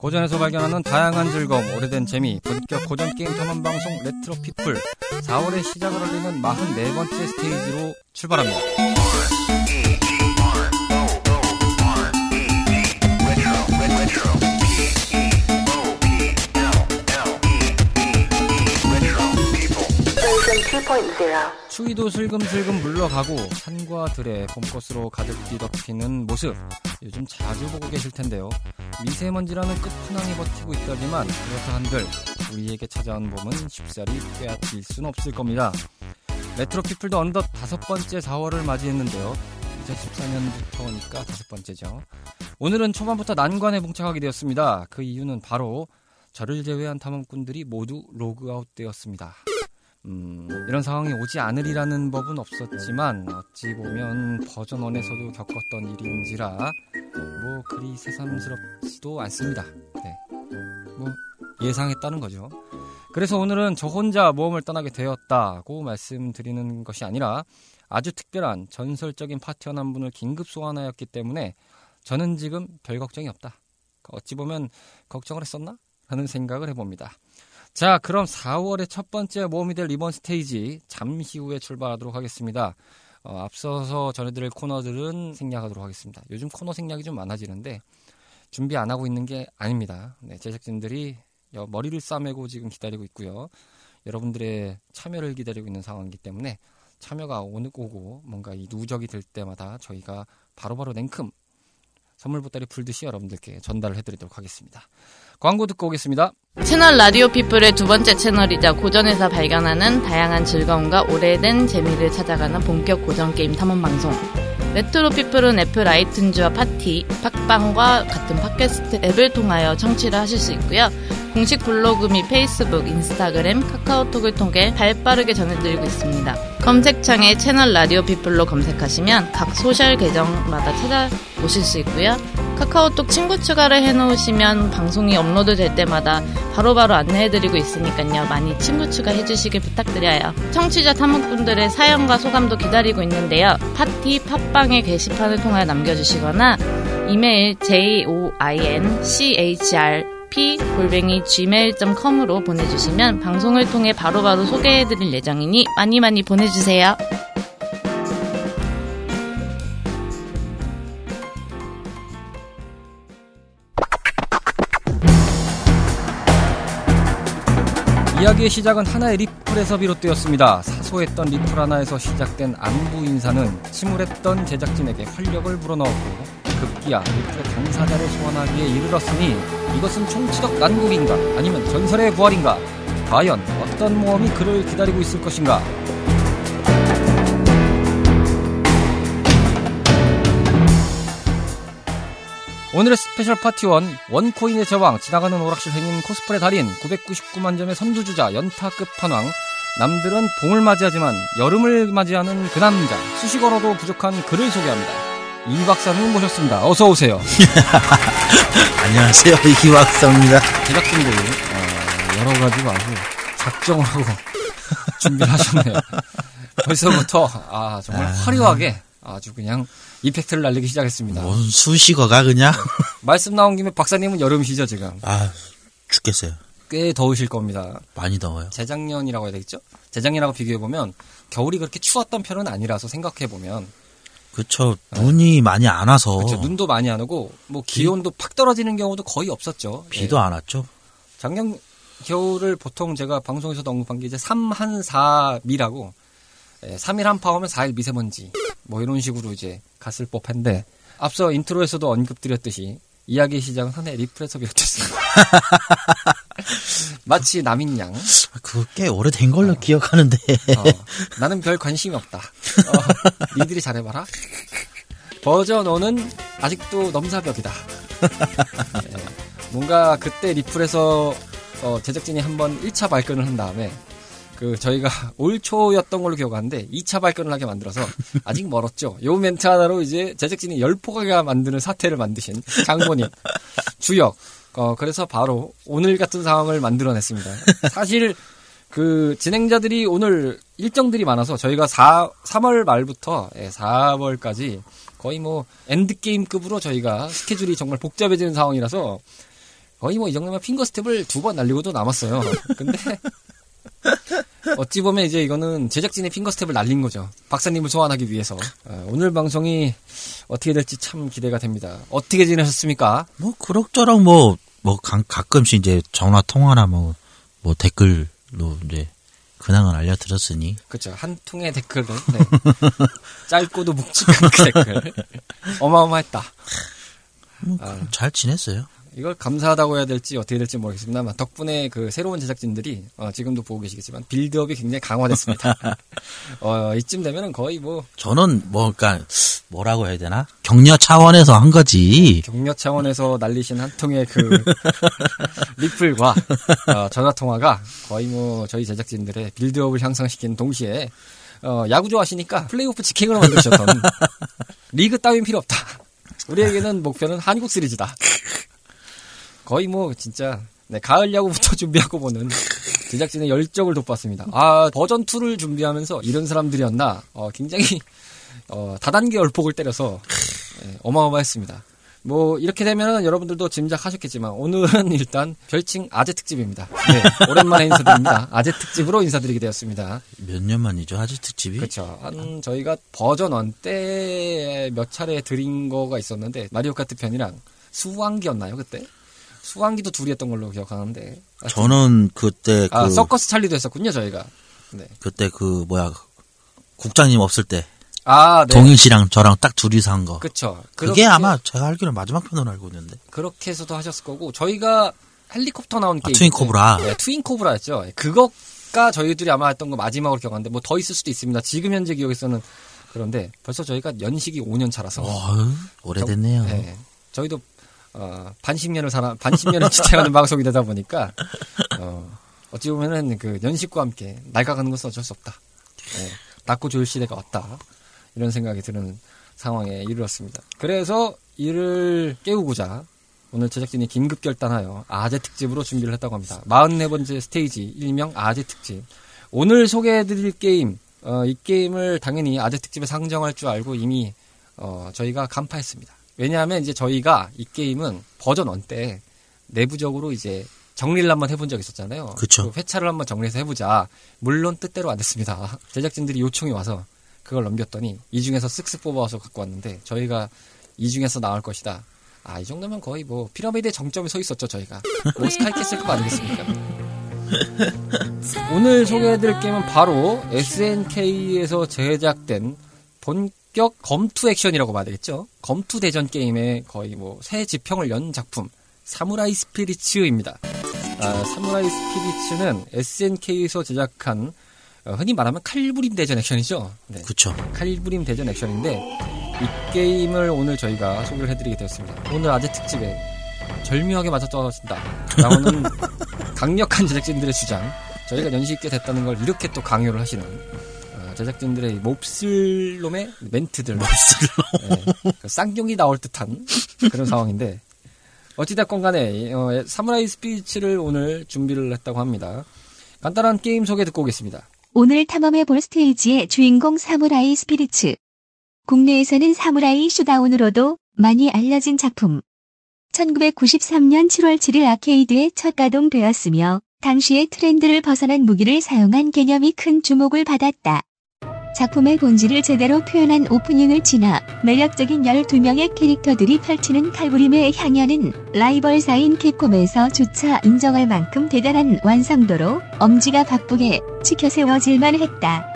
고전에서 발견하는 다양한 즐거움, 오래된 재미, 본격 고전 게임 탐험 방송 레트로 피플 4월의 시작을 알리는 44번째 스테이지로 출발합니다. 추위도 슬금슬금 물러가고 산과 들에 봄꽃으로 가득 뒤덮이는 모습 요즘 자주 보고 계실 텐데요. 미세먼지라는 끝판왕이 버티고 있다지만 그렇다 한들 우리에게 찾아온 봄은 쉽사리 빼앗길 순 없을 겁니다. 레트로 피플도 어느덧 다섯 번째 4월을 맞이했는데요. 2014년부터니까 다섯 번째죠. 오늘은 초반부터 난관에 봉착하게 되었습니다. 그 이유는 바로 저를 제외한 탐험꾼들이 모두 로그아웃 되었습니다. 음, 이런 상황이 오지 않으리라는 법은 없었지만 어찌 보면 버전 1에서도 겪었던 일인지라 뭐 그리 새삼스럽지도 않습니다. 네. 뭐 예상했다는 거죠. 그래서 오늘은 저 혼자 모험을 떠나게 되었다고 말씀드리는 것이 아니라 아주 특별한 전설적인 파티원 한 분을 긴급 소환하였기 때문에 저는 지금 별 걱정이 없다. 어찌 보면 걱정을 했었나? 라는 생각을 해봅니다. 자, 그럼 4월의 첫 번째 모험이 될 이번 스테이지 잠시 후에 출발하도록 하겠습니다. 어, 앞서서 전해드릴 코너들은 생략하도록 하겠습니다. 요즘 코너 생략이 좀 많아지는데 준비 안 하고 있는 게 아닙니다. 네, 제작진들이 머리를 싸매고 지금 기다리고 있고요. 여러분들의 참여를 기다리고 있는 상황이기 때문에 참여가 오고 뭔가 이 누적이 될 때마다 저희가 바로바로 냉큼 선물 보따리 풀듯이 여러분들께 전달을 해드리도록 하겠습니다. 광고 듣고 오겠습니다. 채널 라디오 피플의 두 번째 채널이자 고전에서 발견하는 다양한 즐거움과 오래된 재미를 찾아가는 본격 고전 게임 탐험 방송. 레트로 피플은 애플 아이튠즈와 팟티, 팟빵과 같은 팟캐스트 앱을 통하여 청취를 하실 수 있고요. 공식 블로그 및 페이스북, 인스타그램, 카카오톡을 통해 발빠르게 전해드리고 있습니다. 검색창에 채널 라디오 피플로 검색하시면 각 social 계정마다 찾아오실 수 있고요. 카카오톡 친구 추가를 해놓으시면 방송이 업로드 될 때마다 바로바로 바로 안내해드리고 있으니까요. 많이 친구 추가해주시길 부탁드려요. 청취자 탐험꾼분들의 사연과 소감도 기다리고 있는데요. 팟티 팟빵의 게시판을 통하여 남겨주시거나 이메일 joinchr p 골뱅이 gmail.com으로 보내주시면 방송을 통해 바로바로 소개해드릴 예정이니 많이 많이 보내주세요. 이야기의 시작은 하나의 리플에서 비롯되었습니다. 사소했던 리플 하나에서 시작된 안부 인사는 침울했던 제작진에게 활력을 불어넣었고 급기야 리플의 당사자를 소환하기에 이르렀으니 이것은 총체적 난국인가 아니면 전설의 부활인가? 과연 어떤 모험이 그를 기다리고 있을 것인가? 오늘의 special 파티원 one coin의 제왕 지나가는 오락실 행인 코스프레 달인 999만 점의 선두주자 연타 끝판왕. 남들은 봄을 맞이하지만 여름을 맞이하는 그 남자 수식어로도 부족한 그를 소개합니다. 이 박사님 모셨습니다. 어서 오세요. 안녕하세요. 이 박사입니다. 제작진들이 어, 여러 가지로 아주 작정을 하고 준비를 하셨네요. 벌써부터 아 정말 아... 화려하게 아주 그냥 이펙트를 날리기 시작했습니다. 뭔 수식어가 그냥? 말씀 나온 김에 박사님은 여름이시죠 지금? 아 죽겠어요. 꽤 더우실 겁니다. 많이 더워요. 재작년이라고 해야 되겠죠? 재작년하고 비교해 보면 겨울이 그렇게 추웠던 편은 아니라서 생각해 보면 그렇죠. 눈이 많이 안 와서. 그렇죠. 눈도 많이 안 오고 뭐 기온도 팍 떨어지는 경우도 거의 없었죠. 비도 예. 안 왔죠. 작년 겨울을 보통 제가 방송에서도 언급한 게 이제 3한 4미라고 예, 3일 한파 오면 4일 미세먼지 뭐 이런 식으로 이제 갔을 법한데 앞서 intro에서도 언급드렸듯이 이야기 시작은 하나의 리플에서 비롯했습니다. 마치 남인 양. 그거 꽤 오래된 걸로 어. 기억하는데. 어, 나는 별 관심이 없다. 어, 니들이 잘해봐라. 버전 1은 아직도 넘사벽이다. 네, 뭔가 그때 리플에서 어, 제작진이 한번 1차 발견을 한 다음에 그 저희가 올 초였던 걸로 기억하는데 2차 발견을 하게 만들어서 아직 멀었죠. 요 멘트 하나로 이제 제작진이 열포가 만드는 사태를 만드신 장본인 주역. 어 그래서 바로 오늘 같은 상황을 만들어냈습니다. 사실 그 진행자들이 오늘 일정들이 많아서 저희가 4 3월 말부터 4월까지 거의 뭐 Endgame급으로 저희가 스케줄이 정말 복잡해지는 상황이라서 거의 뭐 이 정도면 finger snap을 두 번 날리고도 남았어요. 근데 어찌 보면 이제 이거는 제작진의 finger snap을 날린 거죠. 박사님을 소환하기 위해서. 아, 오늘 방송이 어떻게 될지 참 기대가 됩니다. 어떻게 지내셨습니까? 뭐 그럭저럭 뭐 뭐 가 끔씩 이제 전화 통화나 뭐 뭐 댓글로 이제 근황을 알려드렸으니 그렇죠. 한 통의 댓글은 네. 짧고도 묵직한 그 댓글 어마어마했다. 뭐 아. 잘 지냈어요. 이걸 감사하다고 해야 될지 어떻게 될지 모르겠습니다만 덕분에 그 새로운 제작진들이 어, 지금도 보고 계시겠지만 빌드업이 굉장히 강화됐습니다. 어, 이쯤 되면은 거의 뭐 저는 뭐 그러니까 뭐라고 해야 되나 격려 차원에서 한 거지. 격려 차원에서 날리신 한 통의 그 리플과 어, 전화 통화가 거의 뭐 저희 제작진들의 빌드업을 향상시키는 동시에 어, 야구 좋아하시니까 플레이오프 직행으로 만드셨던 리그 따윈 필요 없다. 우리에게는 목표는 한국 시리즈다. 거의 뭐 진짜 네, 가을 야구부터 준비하고 보는 제작진의 열정을 돋봤습니다. 아 버전 2를 준비하면서 이런 사람들이었나? 어, 굉장히 어, 다단계 열폭을 때려서 예, 어마어마했습니다. 뭐 이렇게 되면 여러분들도 짐작하셨겠지만 오늘은 일단 별칭 아재 특집입니다. 네, 오랜만에 인사드립니다. 아재 특집으로 인사드리게 되었습니다. 몇 년 만이죠 아재 특집이? 그렇죠. 한 저희가 버전 1 때 몇 차례 드린 거가 있었는데 마리오 카트 편이랑 수왕기였나요 그때? 수왕기도 둘이 했던 걸로 기억하는데. 저는 그때 그아 서커스 찰리도 했었군요 저희가. 네. 그때 그 뭐야 국장님 없을 때 아 네. 동일 씨랑 저랑 딱 둘이서 한 거. 그쵸. 그게 아마 제가 알기로 마지막 편으로 알고 있는데. 그렇게 해서도 하셨을 거고 저희가 헬리콥터 나온 아, 게임 트윈 코브라. 네, 트윈 코브라였죠. 그것가 저희들이 아마 했던 거 마지막으로 기억하는데 뭐 더 있을 수도 있습니다. 지금 현재 기억에서는 그런데 벌써 저희가 연식이 5년 차라서 어, 오래됐네요. 네, 저희도 어, 반십년을 살아 반십년을 지탱하는 방송이 되다 보니까 어, 어찌 보면은 그 연식과 함께 낡아가는 것은 어쩔 수 없다. 네, 낮고 좋을 시대가 왔다. 이런 생각이 드는 상황에 이르렀습니다. 그래서 이를 깨우고자 오늘 제작진이 긴급 결단하여 아재 특집으로 준비를 했다고 합니다. 44번째 스테이지 일명 아재 특집. 오늘 소개해드릴 게임, 어, 이 게임을 당연히 아재 특집에 상정할 줄 알고 이미 어, 저희가 간파했습니다. 왜냐하면 이제 저희가 이 게임은 버전 1 때 내부적으로 이제 정리를 한번 해본 적이 있었잖아요. 그쵸. 그 회차를 한번 정리해서 해보자. 물론 뜻대로 안 됐습니다. 제작진들이 요청이 와서 그걸 넘겼더니 이 중에서 쓱쓱 뽑아와서 갖고 왔는데 저희가 이 중에서 나올 것이다. 아, 이 정도면 거의 뭐 피라미드의 정점에 서 있었죠, 저희가. 뭐 스카이 캐슬급 아니겠습니까? 오늘 소개해드릴 게임은 바로 SNK에서 제작된 본 격 검투 액션이라고 봐야 되겠죠. 검투 대전 게임의 거의 뭐 새 지평을 연 작품 사무라이 스피리츠입니다. 아, 사무라이 스피리츠는 SNK에서 제작한 어, 흔히 말하면 칼부림 대전 액션이죠. 네. 그쵸. 칼부림 대전 액션인데 이 게임을 오늘 저희가 소개를 해드리게 되었습니다. 오늘 아재 특집에 절묘하게 맞아 떨어진다. 나오는 강력한 제작진들의 주장. 저희가 연식 있게 됐다는 걸 이렇게 또 강요를 하시는 어, 제작진들의 몹쓸 놈의 멘트들. 네, 그 쌍욕이 나올 듯한 그런 상황인데 어찌됐건 간에 어, 사무라이 스피리츠를 오늘 준비를 했다고 합니다. 간단한 게임 소개 듣고 오겠습니다. 오늘 탐험해 볼 스테이지의 주인공 사무라이 스피리츠. 국내에서는 사무라이 쇼다운으로도 많이 알려진 작품. 1993년 7월 7일 아케이드에 첫 가동되었으며 당시의 트렌드를 벗어난 무기를 사용한 개념이 큰 주목을 받았다. 작품의 본질을 제대로 표현한 오프닝을 지나 매력적인 12명의 캐릭터들이 펼치는 칼부림의 향연은 라이벌사인 캡콤에서조차 인정할 만큼 대단한 완성도로 엄지가 바쁘게 치켜세워질만 했다.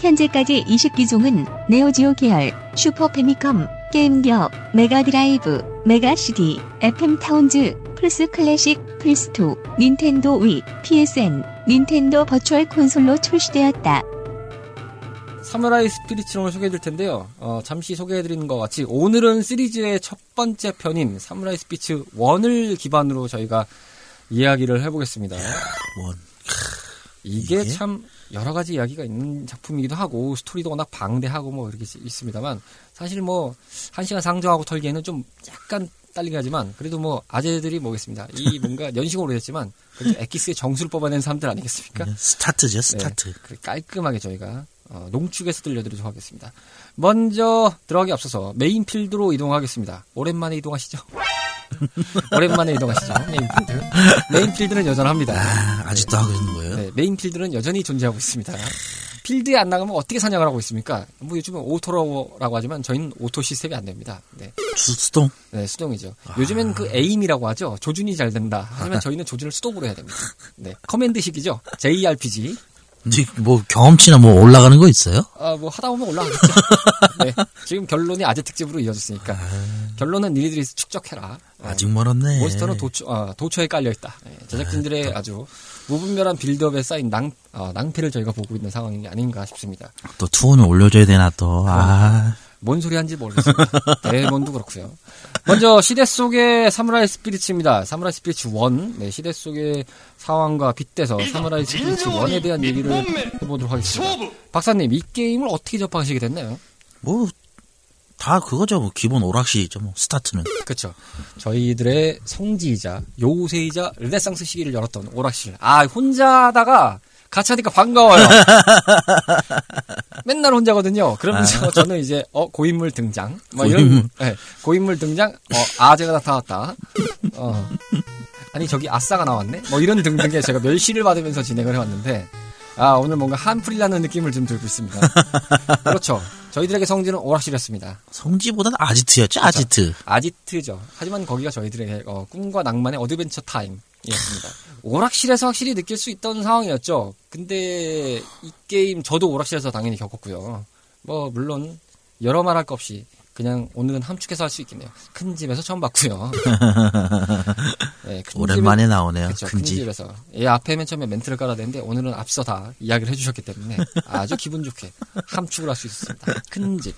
현재까지 20기종은 네오지오 계열, 슈퍼 패미컴, 게임기어, 메가드라이브, 메가CD, FM타운즈, 플스 클래식, 플스2, 닌텐도 위, PSN, 닌텐도 버추얼 콘솔로 출시되었다. 사무라이 스피리츠를 소개해드릴 텐데요. 어, 잠시 소개해드리는 것 같이 오늘은 시리즈의 첫 번째 편인 사무라이 스피리츠 1을 기반으로 저희가 이야기를 해보겠습니다. One. 이게 이게? 참 여러 가지 이야기가 있는 작품이기도 하고 스토리도 워낙 방대하고 뭐 이렇게 있습니다만 사실 뭐 한 시간 상정하고 털기에는 좀 약간 딸리긴 하지만 그래도 뭐 아재들이 뭐겠습니다. 이 뭔가 오래됐지만 그래도 엑기스의 정수를 뽑아낸 사람들 아니겠습니까? 스타트죠, 스타트. 네, 깔끔하게 저희가 어, 농축해서 들려드리도록 하겠습니다. 먼저 들어가기 앞서서 main field로 이동하겠습니다. 오랜만에 이동하시죠. 오랜만에 이동하시죠. main field. main field는 여전합니다. 아, 아직도 하고 있는 거예요? 네, main field는 여전히 존재하고 있습니다. 필드에 안 나가면 어떻게 사냥을 하고 있습니까? 뭐 요즘은 auto라고 하지만 저희는 auto 시스템이 안 됩니다. 네, 수, 수동? 네 수동이죠. 요즘엔 그 aim이라고 하죠. 조준이 잘 된다. 하지만 저희는 조준을 수동으로 해야 됩니다. 네, command식이죠. JRPG. 근데 뭐 경험치나 뭐 올라가는 거 있어요? 아, 뭐 하다 보면 올라가겠죠. 네, 지금 결론이 아재 특집으로 이어졌으니까 결론은 니네들이 축적해라. 어, 아직 멀었네. 몬스터는 도처, 아, 도처에 깔려 있다. 네, 제작진들의 아 주 무분별한 build-up에 쌓인 낭, 아, 낭패를 저희가 보고 있는 상황이 아닌가 싶습니다. 또 투혼을 올려줘야 되나 또. 아, 뭔 소리 하는지 모르겠습니다. 대본도 그렇고요. 먼저 시대 속의 사무라이 스피리츠입니다. 사무라이 스피리츠 1. 네, 시대 속의 상황과 빗대서 사무라이 스피리츠 1에 대한 얘기를 해보도록 하겠습니다. 박사님, 이 게임을 어떻게 접하시게 됐나요? 뭐, 다 그거죠. 뭐 기본 오락실이죠. 뭐 스타트는. 그렇죠. 저희들의 성지이자 요새이자 르네상스 시기를 열었던 오락실. 아 혼자 하다가 같이 하니까 반가워요. 맨날 혼자거든요. 그러면서 저는 이제 어 고인물 등장. 막 이런 고인물. 네, 고인물 등장. 어 아재가 나타났다. 어 아니 저기 아싸가 나왔네. 뭐 이런 등등의 제가 멸시를 받으면서 진행을 해왔는데 아 오늘 뭔가 한풀이라는 느낌을 좀 들고 있습니다. 그렇죠. 저희들에게 성지는 오락실이었습니다. 성지보다는 아지트였죠. 아지트. 아지트죠. 하지만 거기가 저희들의 어, 꿈과 낭만의 adventure time 이었습니다. 오락실에서 확실히 느낄 수 있던 상황이었죠. 근데 이 게임 저도 오락실에서 당연히 겪었고요. 뭐 물론 여러 말 할 것 없이 그냥 오늘은 함축해서 할 수 있겠네요. 큰 집에서 처음 봤고요. 네, 큰 오랜만에 나오네요. 그쵸, 큰 큰 집. 집에서. 예, 앞에 맨 처음에 멘트를 깔아대는데 오늘은 앞서 다 이야기를 해주셨기 때문에 아주 기분 좋게 함축을 할 수 있었습니다. 큰 집.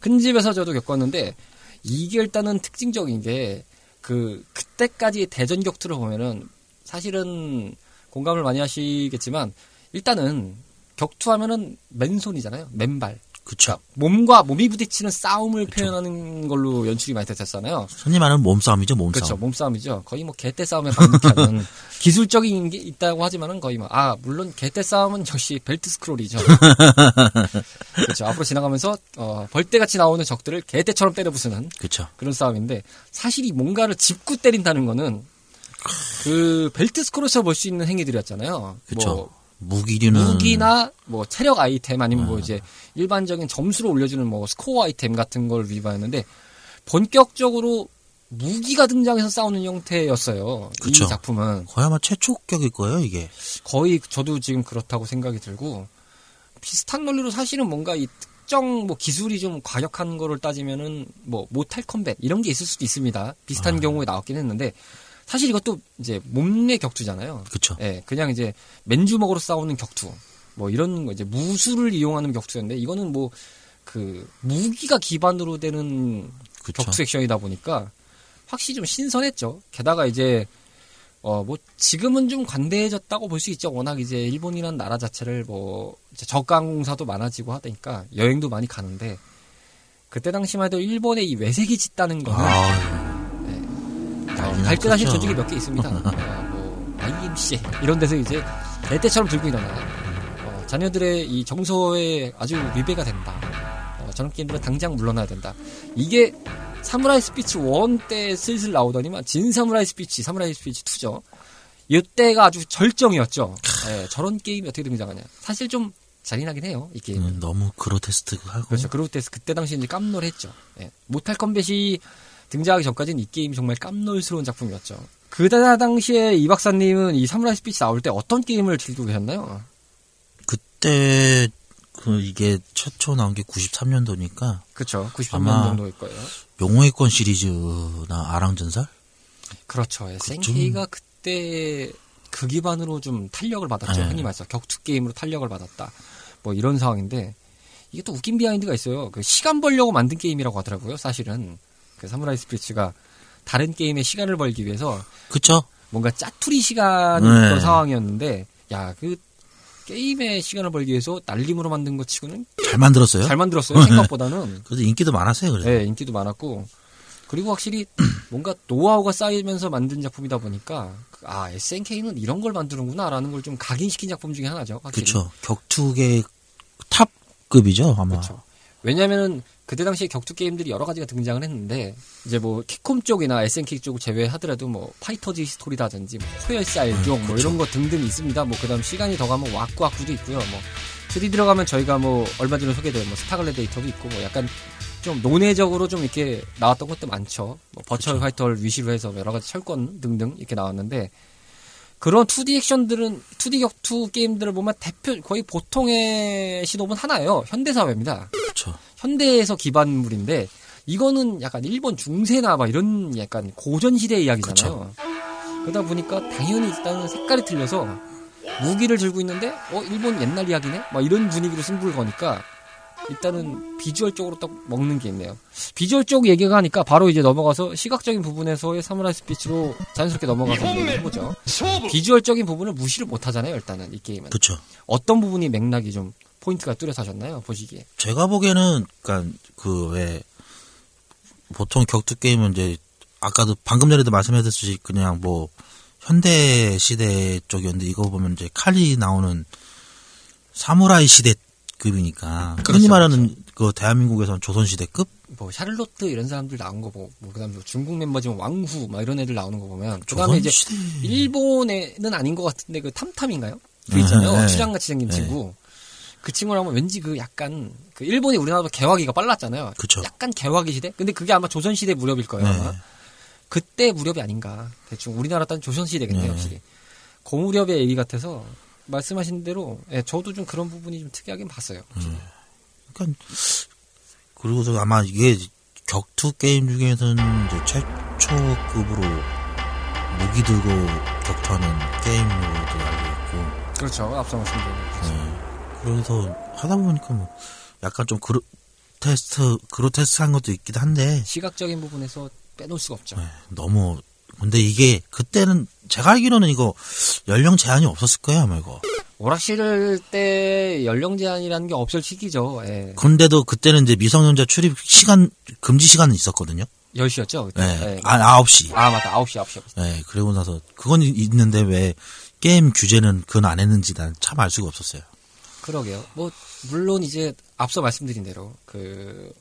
큰 집에서 저도 겪었는데 이게 일단은 특징적인 게 그 그때까지 대전 격투를 보면은 사실은 공감을 많이 하시겠지만 일단은 격투하면은 맨손이잖아요. 맨발. 그쵸. 몸과 몸이 부딪히는 싸움을 표현하는 걸로 연출이 많이 됐었잖아요. 손님 말하는 몸싸움이죠. 몸싸움. 그렇죠. 몸싸움이죠. 거의 뭐 개떼 싸움에 반복하는 기술적인 게 있다고 하지만은 거의 뭐, 아, 물론 개떼 싸움은 역시 벨트 스크롤이죠. 그렇죠. 앞으로 지나가면서, 어, 벌떼같이 나오는 적들을 개떼처럼 때려 부수는 그쵸. 그런 싸움인데, 사실 이 뭔가를 짚고 때린다는 거는, 그, 벨트 스크롤에서 볼 수 있는 행위들이었잖아요. 그쵸. 뭐, 무기류는 무기나 뭐 체력 아이템 아니면 뭐 이제 일반적인 점수를 올려주는 뭐 스코어 아이템 같은 걸 위반했는데 본격적으로 무기가 등장해서 싸우는 형태였어요. 그쵸. 이 작품은 거의 아마 최초격일 거예요. 이게. 거의 저도 지금 그렇다고 생각이 들고 비슷한 논리로 사실은 뭔가 이 특정 뭐 기술이 좀 과격한 거를 따지면은 뭐 모탈 컴뱃 이런 게 있을 수도 있습니다. 비슷한 아. 경우에 나왔긴 했는데 사실 이것도 이제 몸내 격투잖아요. 그쵸. 예, 그냥 이제 맨주먹으로 싸우는 격투. 뭐 이런 거 이제 무술을 이용하는 격투였는데 이거는 뭐 그 무기가 기반으로 되는 그쵸. 격투 액션이다 보니까 확실히 좀 신선했죠. 게다가 이제 어 뭐 지금은 좀 관대해졌다고 볼 수 있죠. 워낙 이제 일본이라는 나라 자체를 뭐 이제 저가공사도 많아지고 하니까 여행도 많이 가는데 그때 당시만 해도 일본의 이 외색이 짙다는 거는 아, 어, 난리 발끈하신 났었죠. 조직이 몇 개 있습니다. 어, 뭐 YMCA 이런 데서 이제 벌떼처럼 들고 일어나 어, 자녀들의 이 정서에 아주 위배가 된다. 어, 저런 게임들은 당장 물러나야 된다. 이게 사무라이 스피리츠 1 때 슬슬 나오더니만 진 사무라이 스피리츠, 사무라이 스피리츠 2죠. 이때가 아주 절정이었죠. 예, 저런 게임이 어떻게 등장하냐. 사실 좀 잔인하긴 해요, 이 게임. 음, 너무 그로테스크하고. 그렇죠. 그리고 그때, 그때 당시 이제 깜놀했죠. 예. 모탈 컴뱃이 등장하기 전까지는 이 게임이 정말 깜놀스러운 작품이었죠. 그 당시에 이 박사님은 이 사무라이 스피리츠 나올 때 어떤 게임을 들고 계셨나요? 그때 그 이게 최초 나온 게 93년도니까 그렇죠. 93년 아마- 정도일 거예요. 용호의 권 시리즈나 아랑전설? 그렇죠. SNK가 그때 그 기반으로 좀 탄력을 받았죠. 네. 흔히 말해서 격투 게임으로 탄력을 받았다. 뭐 이런 상황인데 이게 또 웃긴 behind가 있어요. 그 시간 벌려고 만든 게임이라고 하더라고요. 사실은 그 사무라이 스피리츠가 다른 게임에 시간을 벌기 위해서 그쵸? 뭔가 짜투리 시간이 네. 있던 상황이었는데 야 그 게임의 시간을 벌기 위해서 날림으로 만든 것 치고는 잘 만들었어요. 잘 만들었어요. 생각보다는 그래도 인기도 많았어요. 그래서. 네, 인기도 많았고 그리고 확실히 뭔가 노하우가 쌓이면서 만든 작품이다 보니까 아 SNK는 이런 걸 만드는구나라는 걸 좀 각인시킨 작품 중에 하나죠. 그쵸. 격투계 탑급이죠, 아마. 그렇죠. 왜냐면은 그때 당시에 격투 게임들이 여러 가지가 등장을 했는데 이제 뭐 캡콤 쪽이나 SNK 쪽을 제외하더라도 뭐 파이터즈 히스토리라든지 뭐 알종 음, 뭐. 이런 거 등등 있습니다. 뭐 그다음 시간이 더 가면 와꾸와꾸도 있고요. 뭐 3D 들어가면 저희가 뭐 얼마 전에 소개된 뭐 스타글래디에이터도 있고 뭐 약간 좀 논외적으로 좀 이렇게 나왔던 것도 많죠. 뭐 그쵸. 파이터를 위시로 해서 여러 가지 철권 등등 이렇게 나왔는데 그런 2D 액션들은 2D 격투 게임들을 보면 대표 거의 보통의 시도는 하나예요. 현대 사회입니다. 현대에서 기반물인데 이거는 약간 일본 중세나 막 이런 약간 고전 시대 이야기잖아요. 그러다 보니까 당연히 일단은 색깔이 틀려서 무기를 들고 있는데 어 일본 옛날 이야기네? 막 이런 분위기로 승부를 거니까 일단은 비주얼 쪽으로 딱 먹는 게 있네요. 비주얼 쪽 얘기가 하니까 바로 이제 넘어가서 시각적인 부분에서의 사무라이 스피치로 자연스럽게 넘어가서 해보죠. 비주얼적인 부분을 무시를 못 하잖아요, 일단은 이 게임은. 그렇죠. 어떤 부분이 맥락이 좀 포인트가 뚜렷하셨나요, 보시기에? 제가 보기에는 그러니까 그 왜 보통 격투 게임은 이제 아까도 방금 전에도 말씀하셨듯이 그냥 뭐 현대 시대 쪽이었는데 이거 보면 이제 칼이 나오는 사무라이 시대급이니까 그렇죠, 흔히 말하는 그 대한민국에서는 조선 시대급 뭐 샤를로트 이런 사람들 나온 거 보고 뭐 그다음에 중국 멤버지만 왕후 막 이런 애들 나오는 거 보면 조선 그다음에 이제 시대 일본에는 아닌 것 같은데 그 탐탐인가요? 그 네, 있잖아요. 네. 추장같이 생긴 네. 친구. 그 친구를 하면 왠지 그 약간 그 일본이 우리나라보다 개화기가 빨랐잖아요. 그쵸. 약간 개화기 시대? 근데 그게 아마 조선 시대 무렵일 거예요. 네. 그때 무렵이 아닌가. 대충 우리나라 딴 조선 시대겠네요, 네. 확실히. 그 무렵의 얘기 같아서 말씀하신 대로 예, 저도 좀 그런 부분이 좀 특이하긴 봤어요. 그러니까 그리고서 아마 이게 격투 게임 중에서는 이제 최초급으로 무기 들고 격투하는 게임으로도 알고 있고 그렇죠. 앞서 말씀드린. 네. 그래서 하다 보니까 뭐 약간 좀 그로 테스트 그로테스한 것도 있기도 한데 시각적인 부분에서 빼놓을 수가 없죠. 네, 너무 근데 이게 그때는 제가 알기로는 이거 연령 제한이 없었을 거예요 아마 이거 오락실 때 연령 제한이라는 게 없을 시기죠. 예. 근데도 그때는 이제 미성년자 출입 시간 금지 시간은 있었거든요 10시였죠? 그때. 네. 예. 아 9시 아, 맞다. 9시, 9시. 네, 그리고 나서 그건 이- 있는데 왜 게임 규제는 그건 안 했는지 난 참 알 수가 없었어요 그러게요. 뭐, 물론 이제 앞서 말씀드린 대로 그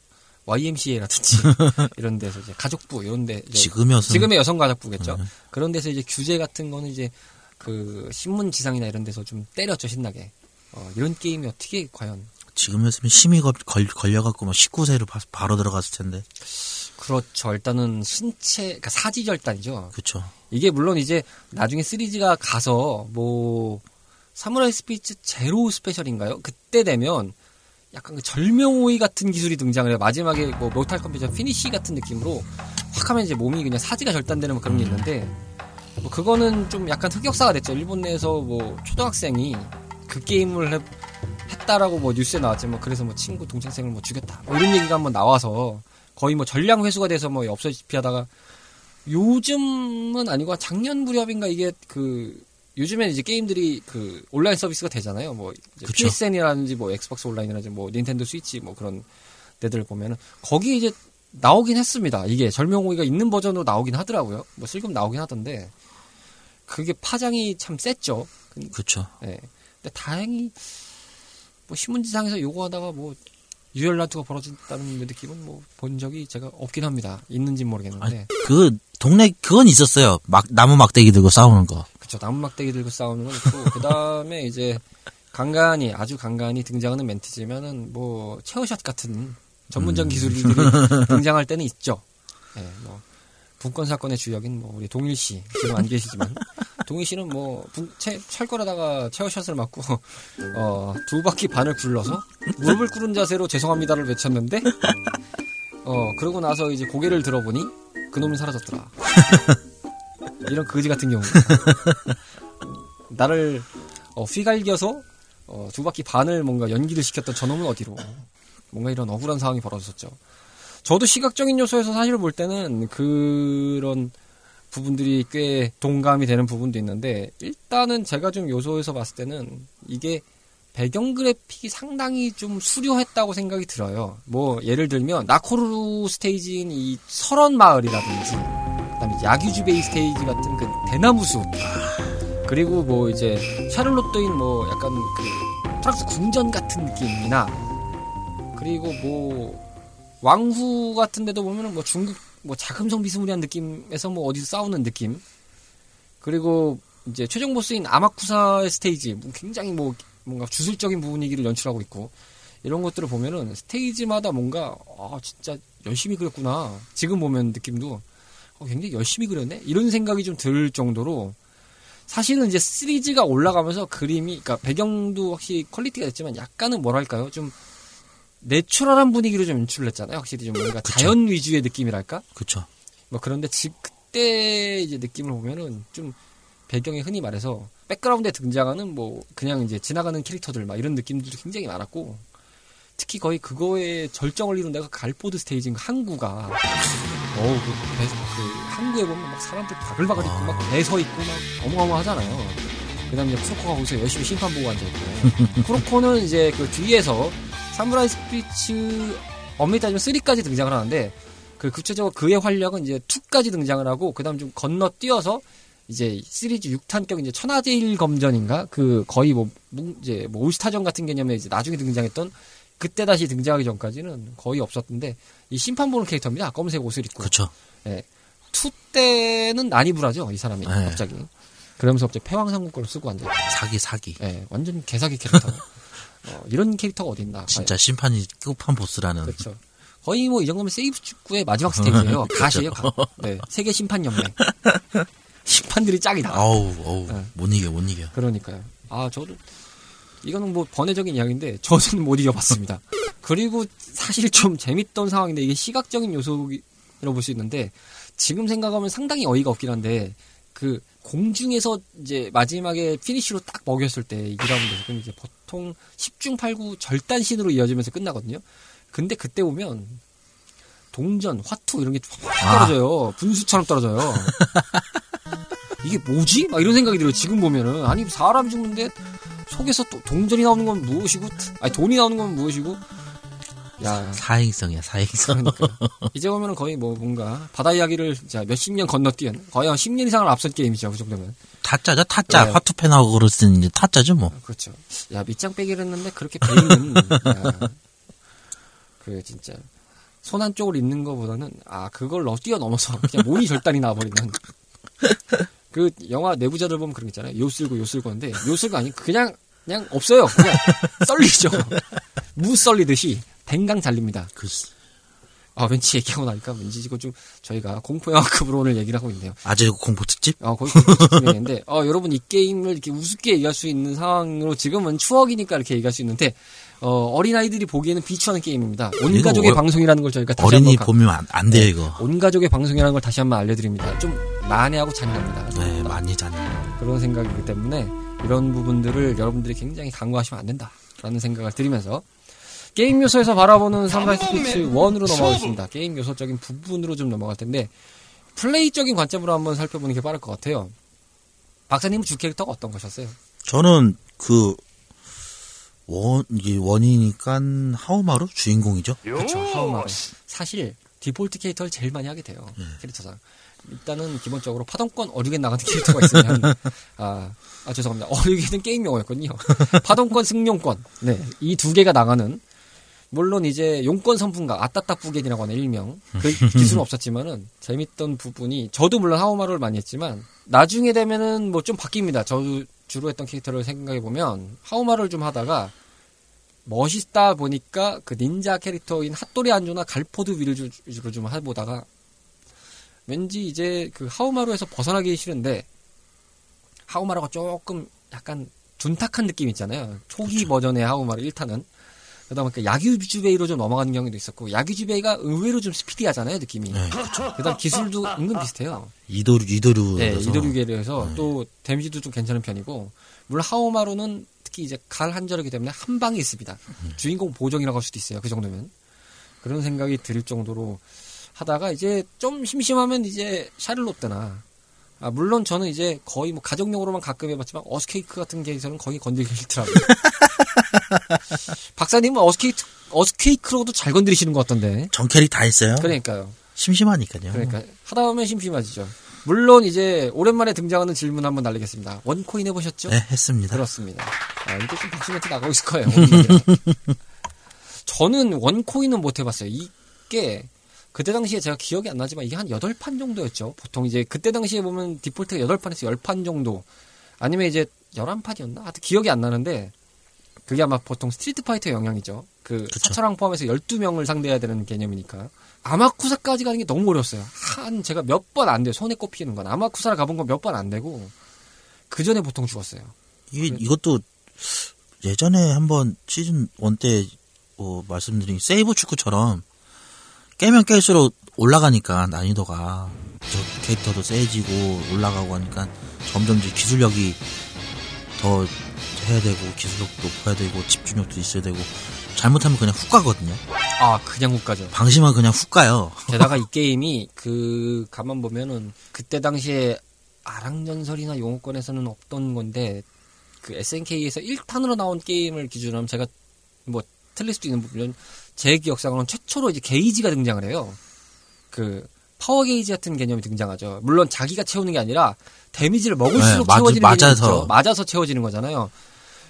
YMCA라든지 이런 데서 이제 가족부 이런 데 이제 지금이었으면 지금의 여성 가족부겠죠. 네. 그런 데서 이제 규제 같은 거는 이제 그 신문 지상이나 이런 데서 좀 때렸죠, 신나게. 어, 이런 게임이 어떻게 과연 지금이었으면 심의 걸, 걸, 걸려갖고 막 19세로 바 로 들어갔을 텐데 그렇죠. 일단은 신체, 그러니까 사지 절단이죠. 그쵸 이게 물론 이제 나중에 3G가 가서 뭐 사무라이 스피리츠 제로 스페셜인가요? 그때 되면 약간 그 절명오의 같은 기술이 등장을 해요. 마지막에 뭐 모탈 컴뱃 피니시 같은 느낌으로 확 하면 이제 몸이 그냥 사지가 절단되는 뭐 그런 게 있는데 뭐 그거는 좀 약간 흑역사가 됐죠. 일본 내에서 뭐 초등학생이 그 게임을 해- 했다라고 뭐 뉴스에 나왔지 뭐 그래서 뭐 친구 동창생을 뭐 죽였다 뭐 이런 얘기가 한번 나와서 거의 뭐 전량 회수가 돼서 뭐 없어지다시피 하다가 요즘은 아니고 작년 무렵인가 이게 그 요즘엔 이제 게임들이 그 온라인 서비스가 되잖아요. 뭐 이제 그쵸. PSN이라든지 뭐 엑스박스 온라인이라든지 뭐 닌텐도 스위치 뭐 그런 데들 보면은 거기 이제 나오긴 했습니다. 이게 절명오의가 있는 버전으로 나오긴 하더라고요. 뭐 슬금 나오긴 하던데 그게 파장이 참 셌죠. 근- 그쵸 예. 근데 다행히 뭐 신문지상에서 요거하다가 뭐 유혈 난투가 벌어졌다는 느낌은 뭐 본 적이 제가 없긴 합니다. 있는지 모르겠는데. 그 동네 그건 있었어요 막 나무 막대기 들고 싸우는 거 그쵸 나무 막대기 들고 싸우는 건 있고 그 다음에 이제 간간히 아주 간간히 등장하는 멘트지만은 뭐 체어샷 같은 전문적 기술들이 등장할 때는 있죠. 예, 뭐 분권 사건의 주역인 뭐 우리 동일 씨 지금 안 계시지만 동일 씨는 뭐 분- 채- 철거라다가 체어샷을 맞고 어, 두 바퀴 반을 굴러서 무릎을 꿇은 자세로 죄송합니다를 외쳤는데 어 그러고 나서 이제 고개를 들어보니 그놈이 사라졌더라. 이런 거지 같은 경우. 나를 어, 휘갈겨서 어, 두 바퀴 반을 뭔가 연기를 시켰던 저놈은 어디로 뭔가 이런 억울한 상황이 벌어졌었죠. 저도 시각적인 요소에서 사실 볼 때는 그런 부분들이 꽤 동감이 되는 부분도 있는데 일단은 제가 좀 요소에서 봤을 때는 이게 배경 그래픽이 상당히 좀 수려했다고 생각이 들어요. 뭐 예를 들면 나코루 스테이지인 이 설원 마을이라든지 그다음에 야규 주베이 스테이지 같은 그 대나무 숲 그리고 뭐 이제 샤를롯도인 뭐 약간 그 프랑스 궁전 같은 느낌이나 그 그리고 뭐 왕후 같은 데도 보면은 뭐 중국 뭐 자금성 비스무리한 느낌에서 뭐 어디서 싸우는 느낌. 그리고 이제 최종 보스인 아마쿠사의 스테이지 뭐 굉장히 뭐 뭔가 주술적인 분위기를 연출하고 있고 이런 것들을 보면은 스테이지마다 뭔가 아 진짜 열심히 그렸구나. 지금 보면 느낌도 어, 굉장히 열심히 그렸네. 이런 생각이 좀 들 정도로 사실은 이제 시리즈가 올라가면서 그림이 그러니까 배경도 확실히 quality가 됐지만 약간은 뭐랄까요? 좀 내추럴한 분위기로 좀 연출을 했잖아요. 확실히 좀 뭔가 그쵸. 자연 위주의 느낌이랄까? 그쵸. 뭐 그런데 지, 그때 이제 느낌을 보면은 좀 배경에 흔히 말해서 백그라운드에 등장하는 뭐 그냥 이제 지나가는 캐릭터들 막 이런 느낌들도 굉장히 많았고 특히 거의 그거에 절정을 이룬 데가 갈포드 스테이지인 항구가. 어우 그, 배, 그 항구에 보면 막 사람들 바글바글 있고 막 배 서 있고 막 어마어마하잖아요. 그다음에 이제 쿠로코가 거기서 열심히 심판 보고 앉아 있고. 쿠로코는 이제 그 뒤에서 사무라이 스피츠 엄밀히 따지면 3까지 등장을 하는데 그 구체적으로 그의 활약은 이제 2까지 등장을 하고 그다음 좀 건너뛰어서 이제 시리즈 6탄격 이제 천하제일 검전인가? 그 거의 뭐 뭉- 이제 뭐 올스타전 같은 개념에 이제 나중에 등장했던 그때 다시 등장하기 전까지는 거의 없었던데 이 심판 보는 캐릭터입니다. 검은색 옷을 입고 그쵸. two 때는 난입을 하죠 이 사람이 네. 갑자기 그러면서 갑자기 패왕상국권을 쓰고 앉아 사기, 사기. 예, 완전 개사기 캐릭터 어, 이런 캐릭터가 어디 있나 진짜 심판이 끝판 보스라는. 그렇죠. 거의 뭐 이 정도면 세이브 축구의 마지막 스테이지예요. 그렇죠. 가시예요. 가. 네. 세계 심판 연맹. 심판들이 짝이다. 아우, 어우, 네. 못 이겨, 못 이겨. 그러니까요. 아, 저도 이거는 뭐 번외적인 이야기인데 저는 못 이겨봤습니다. 그리고 사실 좀 재밌던 상황인데 이게 시각적인 요소라고 볼 수 있는데 지금 생각하면 상당히 어이가 없긴 한데 그 공중에서 이제 마지막에 피니쉬로 딱 먹였을 때 2라운드에서 그럼 이제 보통 10중 8구 절단신으로 이어지면서 끝나거든요. 근데 그때 보면 동전, 화투 이런 게확 아. 떨어져요. 분수처럼 떨어져요. 이게 뭐지? 막 이런 생각이 들어요. 지금 보면은 아니 사람이 죽는데 속에서 또 동전이 나오는 건 무엇이고, 아니 돈이 나오는 건 무엇이고. 야, 사행성이야, 사행성. 그러니까 이제 보면은 거의 뭐 뭔가 바다 이야기를 자 몇십 년 건너뛴 거의 한 10년 이상을 앞선 게임이죠. 그 정도면. 타짜죠, 타짜. 네. 화투펜하고 그럴 쓰는 이제 타짜죠, 뭐. 그렇죠. 야 밑장 빼기를 했는데 그렇게 베이는 야, 그 진짜 손 한쪽을 입는 것보다는 아 그걸 너 뛰어넘어서 그냥 몸이 절단이 나버리는 그 영화 내부자들 보면 그런 거 있잖아요. 요 쓸고 요 쓸고 하는데 요 쓸고 아니 그냥 그냥 없어요. 그냥 썰리죠. 무 썰리듯이 댕강 잘립니다. 그, 아 왠지 얘기하고 나니까 왠지 이거 좀 저희가 공포 영화급으로 오늘 얘기를 하고 있네요. 아재 공포 특집? 어, 거의 집중했는데, 어, 여러분 이 게임을 이렇게 우습게 얘기할 수 있는 상황으로 지금은 추억이니까 이렇게 얘기할 수 있는데, 어, 어린아이들이 보기에는 비추하는 게임입니다. 온 가족의 어- 방송이라는 걸 저희가 다시 어린이 한번 가- 보면 안, 안 돼요, 이거. 온 가족의 방송이라는 걸 다시 한번 알려드립니다. 좀 난해하고 잔인합니다. 네, 많이 잔. 그런 생각이기 때문에 이런 부분들을 여러분들이 굉장히 간과하시면 안 된다라는 생각을 드리면서 게임 요소에서 바라보는 사무라이 스피리츠 1으로 넘어가겠습니다. 게임 요소적인 부분으로 좀 넘어갈 텐데 플레이적인 관점으로 한번 살펴보는 게 빠를 것 같아요. 박사님은 주 캐릭터가 어떤 것이었어요? 저는 그, one, 이게 one이니까 하오마루 주인공이죠. 그렇죠. 하오마루. 사실 디폴트 캐릭터를 제일 많이 하게 돼요. 캐릭터상. 일단은 기본적으로 파동권 어류겐 나가는 캐릭터가 있으면 아, 아 죄송합니다. 어류겐은 게임 용어였군요. 파동권 승용권. 네. 이 두 개가 나가는 물론 이제 용권 선풍가 아따딱 부겐이라고 하는 일명 그 기술은 없었지만은 재밌던 부분이 저도 물론 하오마루를 많이 했지만 나중에 되면은 뭐 좀 바뀝니다. 저도 주로 했던 캐릭터를 생각해 보면 하오마루를 좀 하다가 멋있다 보니까 그 닌자 캐릭터인 핫토리 한조나 갈포드 위를 주- 위주로 좀 해보다가 왠지 이제 그 하우마루에서 벗어나기 싫은데 하우마루가 조금 약간 둔탁한 느낌 있잖아요. 초기 버전의 하우마루 1타는 그러다 보니까 야규주베이로 좀 넘어가는 경우도 있었고 야규주베이가 의외로 좀 스피디하잖아요 느낌이. 네. 그다음 기술도 은근 비슷해요. 이도류, 이도류. 네, 이도류계에서 또 데미지도 좀 괜찮은 편이고 물론 하오마루는 특히 이제 갈 한절이기 때문에 한 방이 있습니다. 주인공 보정이라고 할 수도 있어요. 그 정도면 그런 생각이 들 정도로 하다가 이제 좀 심심하면 이제 샤를롯드나 아, 물론 저는 이제 거의 뭐 가족용으로만 가끔 해봤지만 어스케이크 같은 게에서는 거의 건들기 싫더라고요. 박사님은 어스케이크 어스케이크로도 잘 건드리시는 것 같던데. 전 캐릭 다 했어요. 그러니까요. 심심하니까요. 그러니까 하다 보면 심심하지죠. 물론 이제 오랜만에 등장하는 질문 한번 날리겠습니다. 원코인 해보셨죠? 네, 했습니다. 그렇습니다. 아, 이게 좀 박수 멘트 나가고 있을 거예요. 저는 one coin은 못 해봤어요. 이게 그때 당시에 제가 기억이 안 나지만 이게 한 8판 정도였죠. 보통 이제 그때 당시에 보면 디폴트가 8판에서 10판 정도 아니면 이제 11판이었나? 하여튼 기억이 안 나는데 그게 아마 보통 스트리트 파이터 영향이죠. 그 그쵸. 사차랑 포함해서 12명을 상대해야 되는 개념이니까. 아마쿠사까지 가는 게 너무 어려웠어요. 한 제가 몇 번 안 돼요. 손에 꼽히는 건. 아마쿠사를 가본 건 몇 번 안 되고 그 전에 보통 죽었어요. 이게 이것도 예전에 한번 시즌 1때 뭐 말씀드린 세이브 축구처럼 깨면 깰수록 올라가니까 난이도가 저 캐릭터도 세지고 올라가고 하니까 점점 이제 기술력이 더 해야 되고 기술력도 높아야 되고 집중력도 있어야 되고 잘못하면 그냥 훅 가거든요. 아, 그냥 못 가죠. 방심하면 그냥 훅 가요. 게다가 이 게임이 그 가만 보면은 그때 당시에 아랑전설이나 용어권에서는 없던 건데 그 SNK에서 1탄으로 나온 게임을 기준으로 하면 제가 뭐 틀릴 수도 있는 부분은 제 기억상으로는 최초로 이제 게이지가 등장을 해요. 그 파워 게이지 같은 개념이 등장하죠. 물론 자기가 채우는 게 아니라 데미지를 먹을수록 네, 맞- 채워지는 맞아서. 맞아서 채워지는 거잖아요.